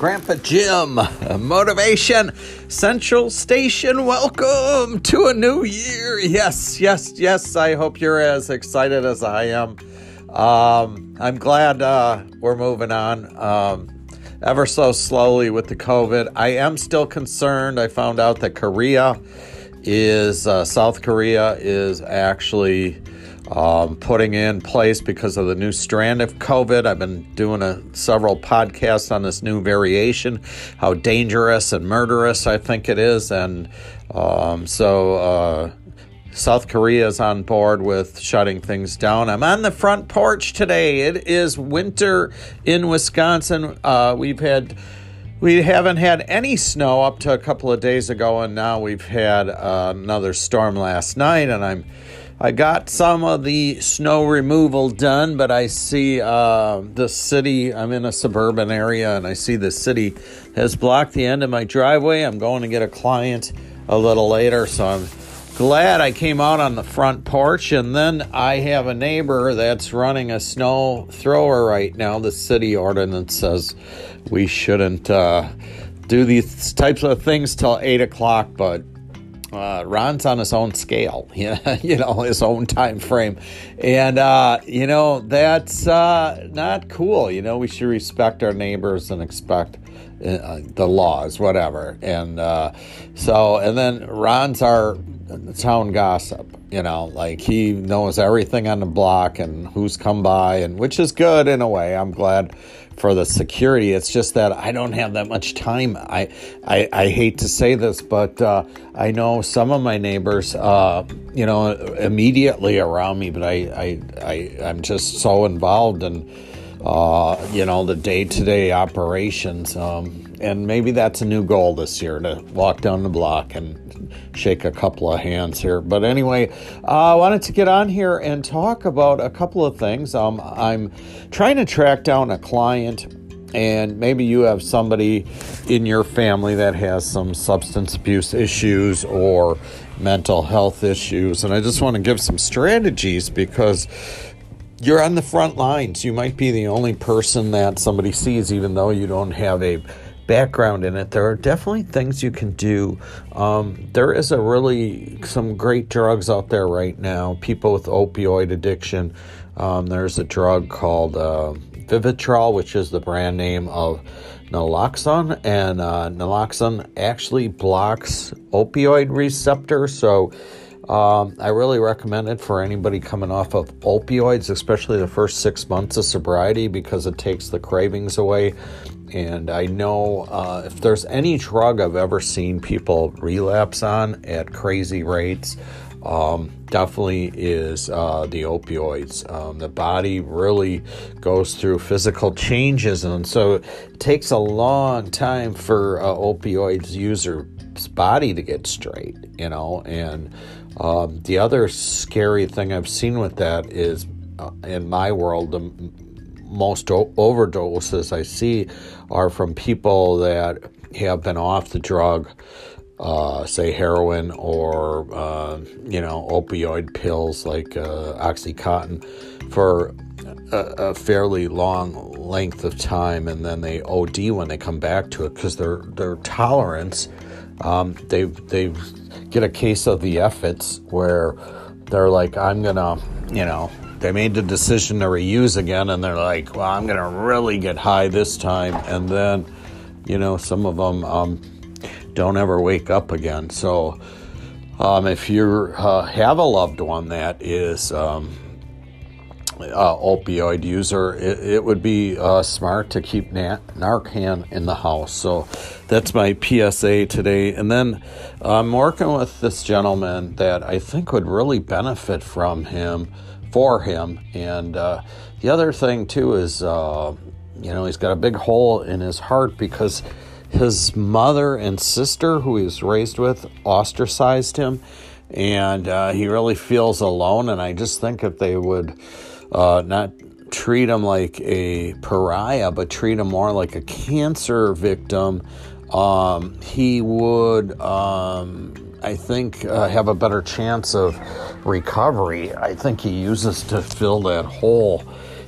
Grandpa Jim, Motivation Central Station. Welcome to a new year. Yes, yes, yes. I hope you're as excited as I am. Um, I'm glad uh, we're moving on um, ever so slowly with the COVID. I am still concerned. I found out that Korea is, uh, South Korea is actually um, putting in place because of the new strand of COVID. I've been doing a, several podcasts on this new variation, how dangerous and murderous I think it is. And um, so uh, South Korea is on board with shutting things down. I'm on the front porch today. It is winter in Wisconsin. Uh, we've had. We haven't had any snow up to a couple of days ago, and now we've had uh, another storm last night, and I'm I got some of the snow removal done, but I see uh, the city. I'm in a suburban area, and I see the city has blocked the end of my driveway. I'm going to get a client a little later, so I'm glad I came out on the front porch. And then I have a neighbor that's running a snow thrower right now. The city ordinance says we shouldn't uh, do these types of things till eight o'clock, but uh, Ron's on his own scale, you know, you know his own time frame, and uh, you know that's uh, not cool. You know, we should respect our neighbors and expect uh, the laws, whatever. And uh, so, and then Ron's our town gossip. You know, like he knows everything on the block and who's come by, and which is good in a way. I'm glad for the security. It's just that I don't have that much time. I I, I hate to say this, but uh, I know some of my neighbors, uh, you know, immediately around me, but I I, I I'm just so involved in, uh, you know, the day to day operations. Um, and maybe that's a new goal this year to walk down the block and shake a couple of hands here. But anyway, uh, I wanted to get on here and talk about a couple of things. Um, I'm trying to track down a client and maybe you have somebody in your family that has some substance abuse issues or mental health issues and i just want to give some strategies because you're on the front lines you might be the only person that somebody sees even though you don't have a background in it, there are definitely things you can do. Um, there is a really some great drugs out there right now. People with opioid addiction. Um, there's a drug called uh, Vivitrol, which is the brand name of naloxone, and uh, naloxone actually blocks opioid receptors. So. Um, I really recommend it for anybody coming off of opioids, especially the first six months of sobriety, because it takes the cravings away. And I know uh, if there's any drug I've ever seen people relapse on at crazy rates, um, definitely is uh, the opioids. Um, the body really goes through physical changes, and so it takes a long time for a opioids user's body to get straight, you know. And um, the other scary thing I've seen with that is, uh, in my world, the most o- overdoses I see are from people that have been off the drug, uh, say heroin or uh, you know opioid pills like uh, OxyContin, for a, a, fairly long length of time, and then they OD when they come back to it because their their tolerance. Um, they they get a case of the efforts where they're like, I'm gonna, you know, they made the decision to reuse again and they're like well i'm going to really get high this time and then you know some of them um, don't ever wake up again so um, if you uh, have a loved one that is um, opioid user, it, it would be uh, smart to keep Narcan in the house. So that's my PSA today. And then I'm working with this gentleman that I think would really benefit from him for him. And uh, the other thing, too, is, uh, you know, he's got a big hole in his heart because his mother and sister, who he was raised with, ostracized him. And uh, he really feels alone. And I just think if they would uh, not treat him like a pariah, but treat him more like a cancer victim, um, he would. Um, I think, uh, have a better chance of recovery. I think he uses to fill that hole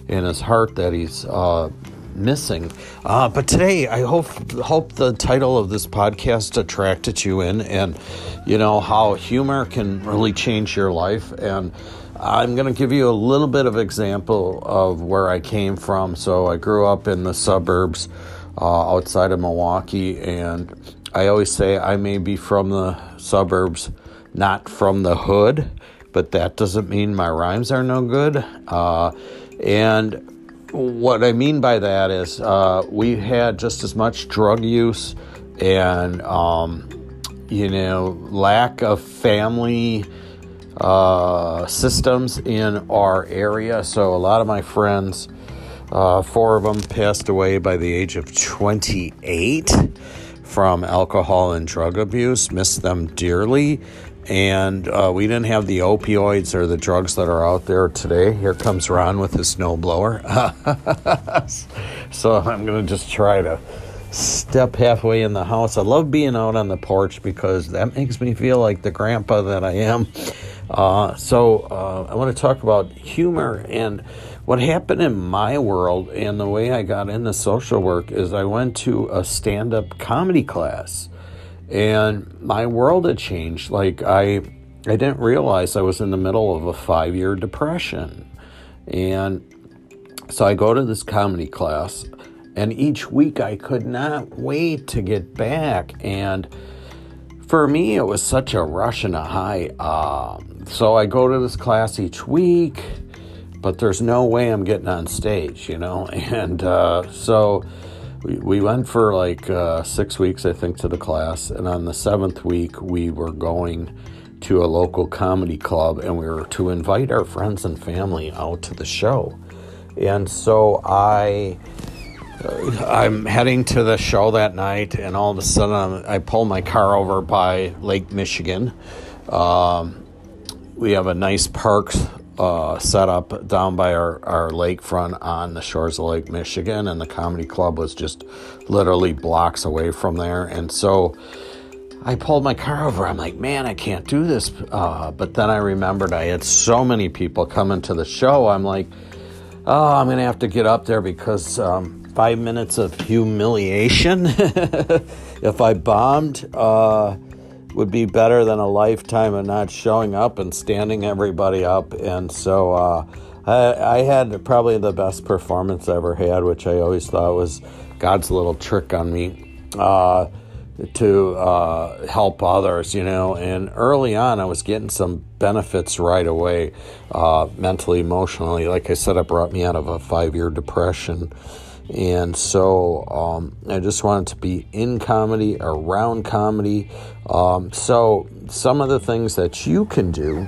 in his heart that he's uh, missing. Uh, but today, I hope hope the title of this podcast attracted you in, and you know how humor can really change your life. And I'm going to give you a little bit of example of where I came from. So I grew up in the suburbs uh, outside of Milwaukee, and I always say I may be from the suburbs, not from the hood, but that doesn't mean my rhymes are no good. Uh, and what I mean by that is uh, we had just as much drug use and, um, you know, lack of family uh, systems in our area. So a lot of my friends, uh, four of them passed away by the age of 28 from alcohol and drug abuse. Miss them dearly and uh, we didn't have the opioids or the drugs that are out there today. Here comes Ron with his snowblower. so I'm going to just try to step halfway in the house. I love being out on the porch because that makes me feel like the grandpa that I am. Uh, so uh, I want to talk about humor and what happened in my world and the way I got into social work is I went to a stand-up comedy class and my world had changed. Like I, I didn't realize I was in the middle of a five-year depression, and so I go to this comedy class, and each week I could not wait to get back. And for me, it was such a rush and a high. Uh, so I go to this class each week, but there's no way I'm getting on stage, you know, and uh, so we, we went for like uh, six weeks, I think, to the class. And on the seventh week, we were going to a local comedy club and we were to invite our friends and family out to the show. And so I. Uh, I'm heading to the show that night, and all of a sudden, i pull my car over by Lake Michigan. Um, we have a nice park uh, set up down by our, our lakefront on the shores of Lake Michigan, and the comedy club was just literally blocks away from there. And so I pulled my car over. I'm like, man, I can't do this. Uh, but then I remembered I had so many people coming to the show. I'm like, oh, I'm going to have to get up there because um, five minutes of humiliation if I bombed. Uh, would be better than a lifetime of not showing up and standing everybody up. And so uh, I, I, had probably the best performance I ever had, which I always thought was God's little trick on me uh, to uh, help others, you know. And early on, I was getting some benefits right away, uh, mentally, emotionally. Like I said, it brought me out of a five year depression. And so um, I just wanted to be in comedy, around comedy. Um, so some of the things that you can do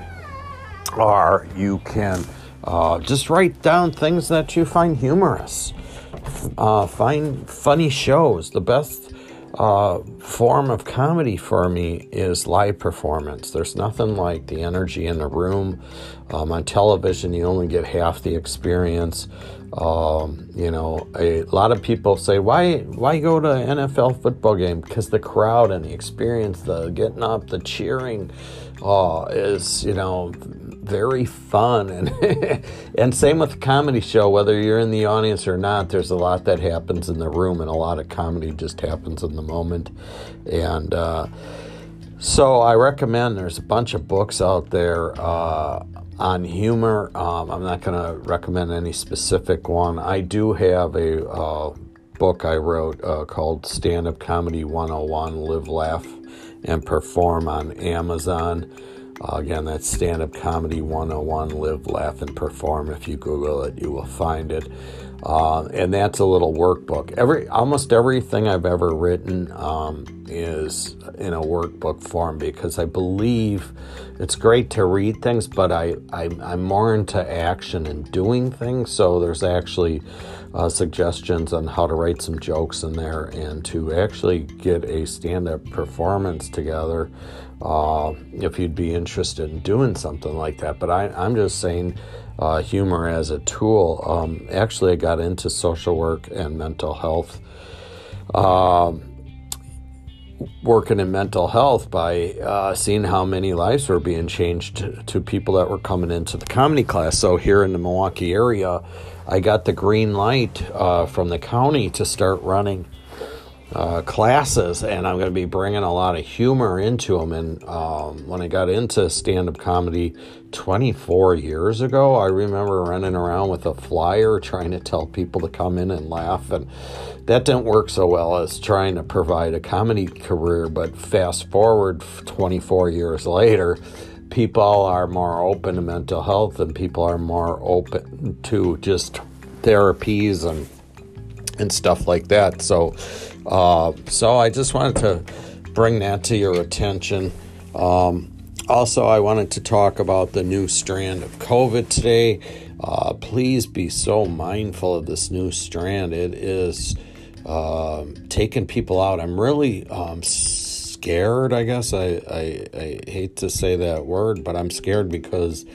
are you can uh, just write down things that you find humorous, uh, find funny shows. The best uh, form of comedy for me is live performance. There's nothing like the energy in the room. Um, on television, you only get half the experience. Um, you know, a lot of people say, "Why, why go to an NFL football game?" Because the crowd and the experience, the getting up, the cheering, uh, is you know very fun. And and same with the comedy show whether you're in the audience or not there's a lot that happens in the room and a lot of comedy just happens in the moment. And uh, so i recommend there's a bunch of books out there uh, on humor. Um, i'm not going to recommend any specific one. I do have a uh, book i wrote uh, called stand up comedy 101 live laugh and perform on amazon uh, again, that's Stand Up Comedy 101 Live, Laugh, and Perform. If you Google it, you will find it. Uh, and that's a little workbook. Every Almost everything I've ever written um, is in a workbook form because I believe it's great to read things, but I, I, am more into action and doing things. So there's actually uh, suggestions on how to write some jokes in there and to actually get a stand up performance together uh, if you'd be interested in doing something like that. But I, am just saying uh, humor as a tool. Um, actually, I got into social work and mental health. Uh, working in mental health by uh, seeing how many lives were being changed to, to, people that were coming into the comedy class. So here in the Milwaukee area, I got the green light uh, from the county to start running uh, classes, and I'm going to be bringing a lot of humor into them. And um, when I got into stand up comedy 24 years ago, I remember running around with a flyer trying to tell people to come in and laugh. And that didn't work so well as trying to provide a comedy career. But fast forward 24 years later, people are more open to mental health and people are more open to just therapies and and stuff like that. So, uh, so I just wanted to bring that to your attention. Um, also, I wanted to talk about the new strand of COVID today. Uh, please be so mindful of this new strand. It is uh, taking people out. I'm really um, scared, I guess. I, I, I hate to say that word, but I'm scared because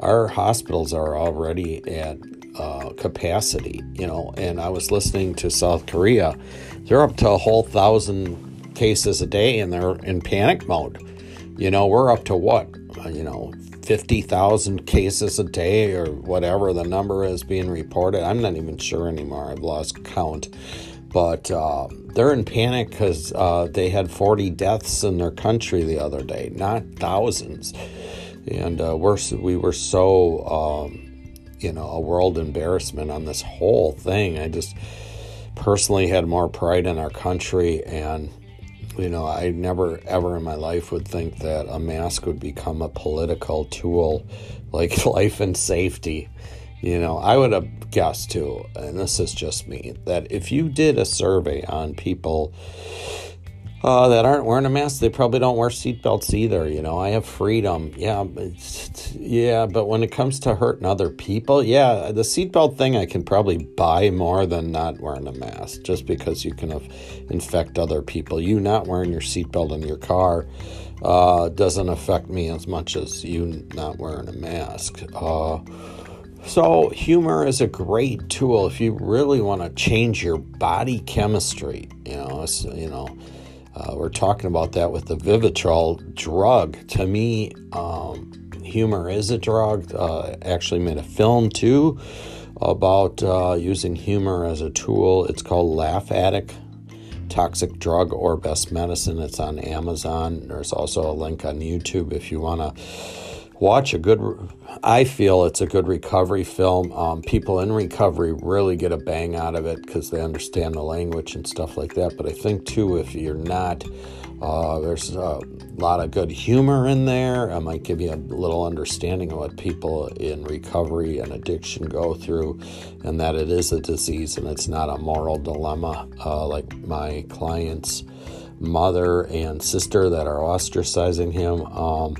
our hospitals are already at uh, capacity, you know. And I was listening to South Korea; they're up to a whole thousand cases a day, and they're in panic mode. You know, we're up to what? Uh, you know, fifty thousand cases a day, or whatever the number is being reported. I'm not even sure anymore. I've lost count. But uh, they're in panic because uh, they had 40 deaths in their country the other day, not thousands. And uh, we're, we were so um, you know, a world embarrassment on this whole thing. I just personally had more pride in our country and you know, I never ever in my life would think that a mask would become a political tool like life and safety. You know, I would have guessed too, and this is just me, that if you did a survey on people uh, that aren't wearing a mask, they probably don't wear seatbelts either. You know, I have freedom. Yeah, yeah, but when it comes to hurting other people, yeah, the seatbelt thing I can probably buy more than not wearing a mask, just because you can infect other people. You not wearing your seatbelt in your car uh, doesn't affect me as much as you not wearing a mask. Uh, so, humor is a great tool if you really want to change your body chemistry. You know, you know uh, we're talking about that with the Vivitrol drug. To me, um, humor is a drug. Uh, actually, made a film too about uh, using humor as a tool. It's called Laugh Addict Toxic Drug or Best Medicine. It's on Amazon. There's also a link on YouTube if you want to watch a good i feel it's a good recovery film. Um, people in recovery really get a bang out of it because they understand the language and stuff like that. But i think too if you're not uh, there's a lot of good humor in there i might give you a little understanding of what people in recovery and addiction go through and that it is a disease and it's not a moral dilemma uh, like my client's mother and sister that are ostracizing him. Um,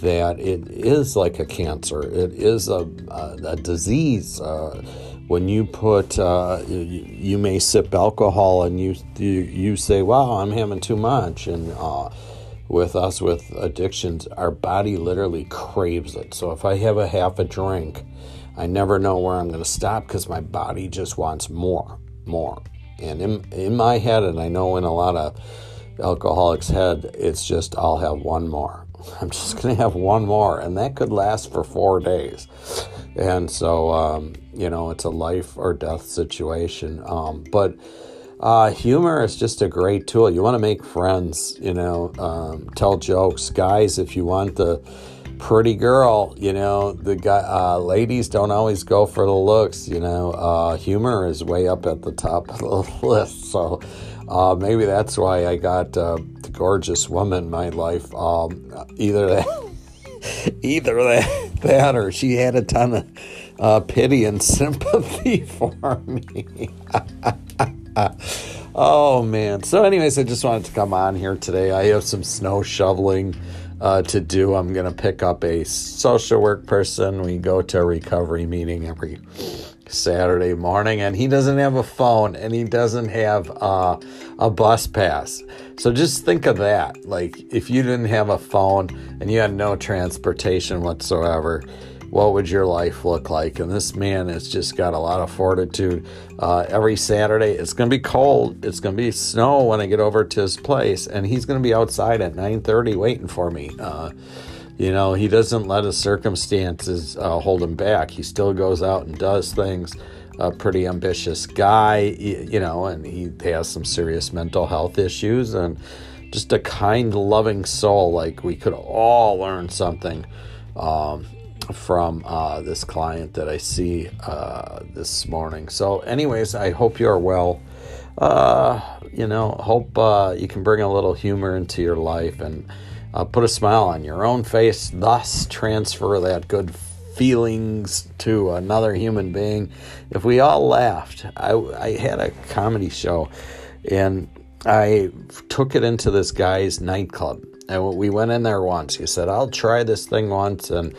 that it is like a cancer. It is a, a, a disease. Uh, when you put, uh, you, you, may sip alcohol and you, you, you say, wow, I'm having too much. And uh, with us with addictions, our body literally craves it. So if I have a half a drink, I never know where I'm going to stop because my body just wants more, more. And in, in my head, and I know in a lot of alcoholics' head, it's just, I'll have one more I'm just going to have one more, and that could last for four days. And so, um, you know, it's a life or death situation. Um, but uh, humor is just a great tool. You want to make friends, you know, um, tell jokes. Guys, if you want the pretty girl, you know, the guy, uh, ladies don't always go for the looks, you know, uh, humor is way up at the top of the list. So, uh, maybe that's why I got uh, gorgeous woman in my life. Um, either that, either that, that, or she had a ton of uh, pity and sympathy for me. oh man! So, anyways, I just wanted to come on here today. I have some snow shoveling. Uh, to do. I'm going to pick up a social work person. We go to a recovery meeting every Saturday morning, and he doesn't have a phone and he doesn't have uh, a bus pass. So just think of that. Like, if you didn't have a phone and you had no transportation whatsoever, what would your life look like? And this man has just got a lot of fortitude. Uh, every Saturday, it's going to be cold. It's going to be snow when I get over to his place, and he's going to be outside at 9:30 waiting for me. Uh, you know, he doesn't let his circumstances uh, hold him back. He still goes out and does things. A pretty ambitious guy, you know, and he has some serious mental health issues and just a kind, loving soul. Like we could all learn something um, from uh, this client that I see uh, this morning. So, anyways, I hope you are well. Uh, you know, hope uh, you can bring a little humor into your life and uh, put a smile on your own face, thus transfer that good feelings to another human being. If we all laughed, I, I had a comedy show and I took it into this guy's nightclub. And we went in there once. He said, I'll try this thing once. And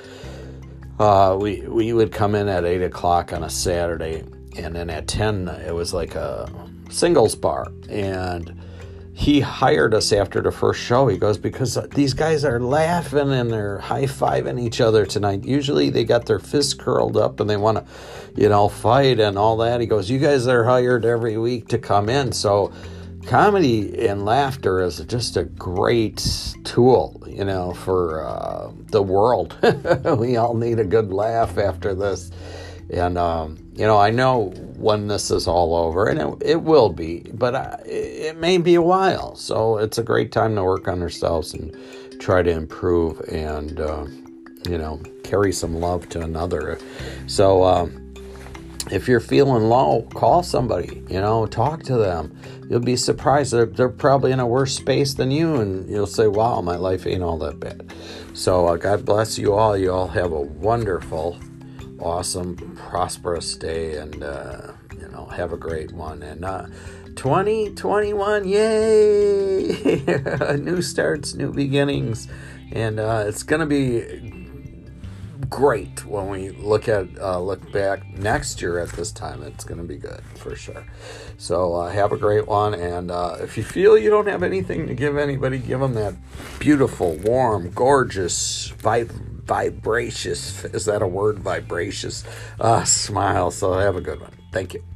uh, we, we would come in at 8 o'clock on a Saturday. And then at 10, it was like a singles bar. And he hired us after the first show. He goes, Because these guys are laughing and they're high fiving each other tonight. Usually they got their fists curled up and they want to, you know, fight and all that. He goes, You guys are hired every week to come in. So comedy and laughter is just a great tool, you know, for uh, the world. we all need a good laugh after this. And, um, you know, I know when this is all over, and it, it will be, but I, it may be a while. So it's a great time to work on ourselves and try to improve and, uh, you know, carry some love to another. So, um, if you're feeling low, call somebody, you know, talk to them. You'll be surprised. They're, they're probably in a worse space than you, and you'll say, wow, my life ain't all that bad. So, uh, God bless you all. You all have a wonderful awesome, prosperous day, and uh, you know, have a great one. And uh, 2021, yay! new starts, new beginnings, and uh, it's gonna be great when we look at uh, look back next year at this time. It's going to be good for sure. So uh, have a great one, and uh, if you feel you don't have anything to give anybody, give them that beautiful, warm, gorgeous, vibrant vibracious, is that a word? Vibracious uh, smile. So have a good one. Thank you.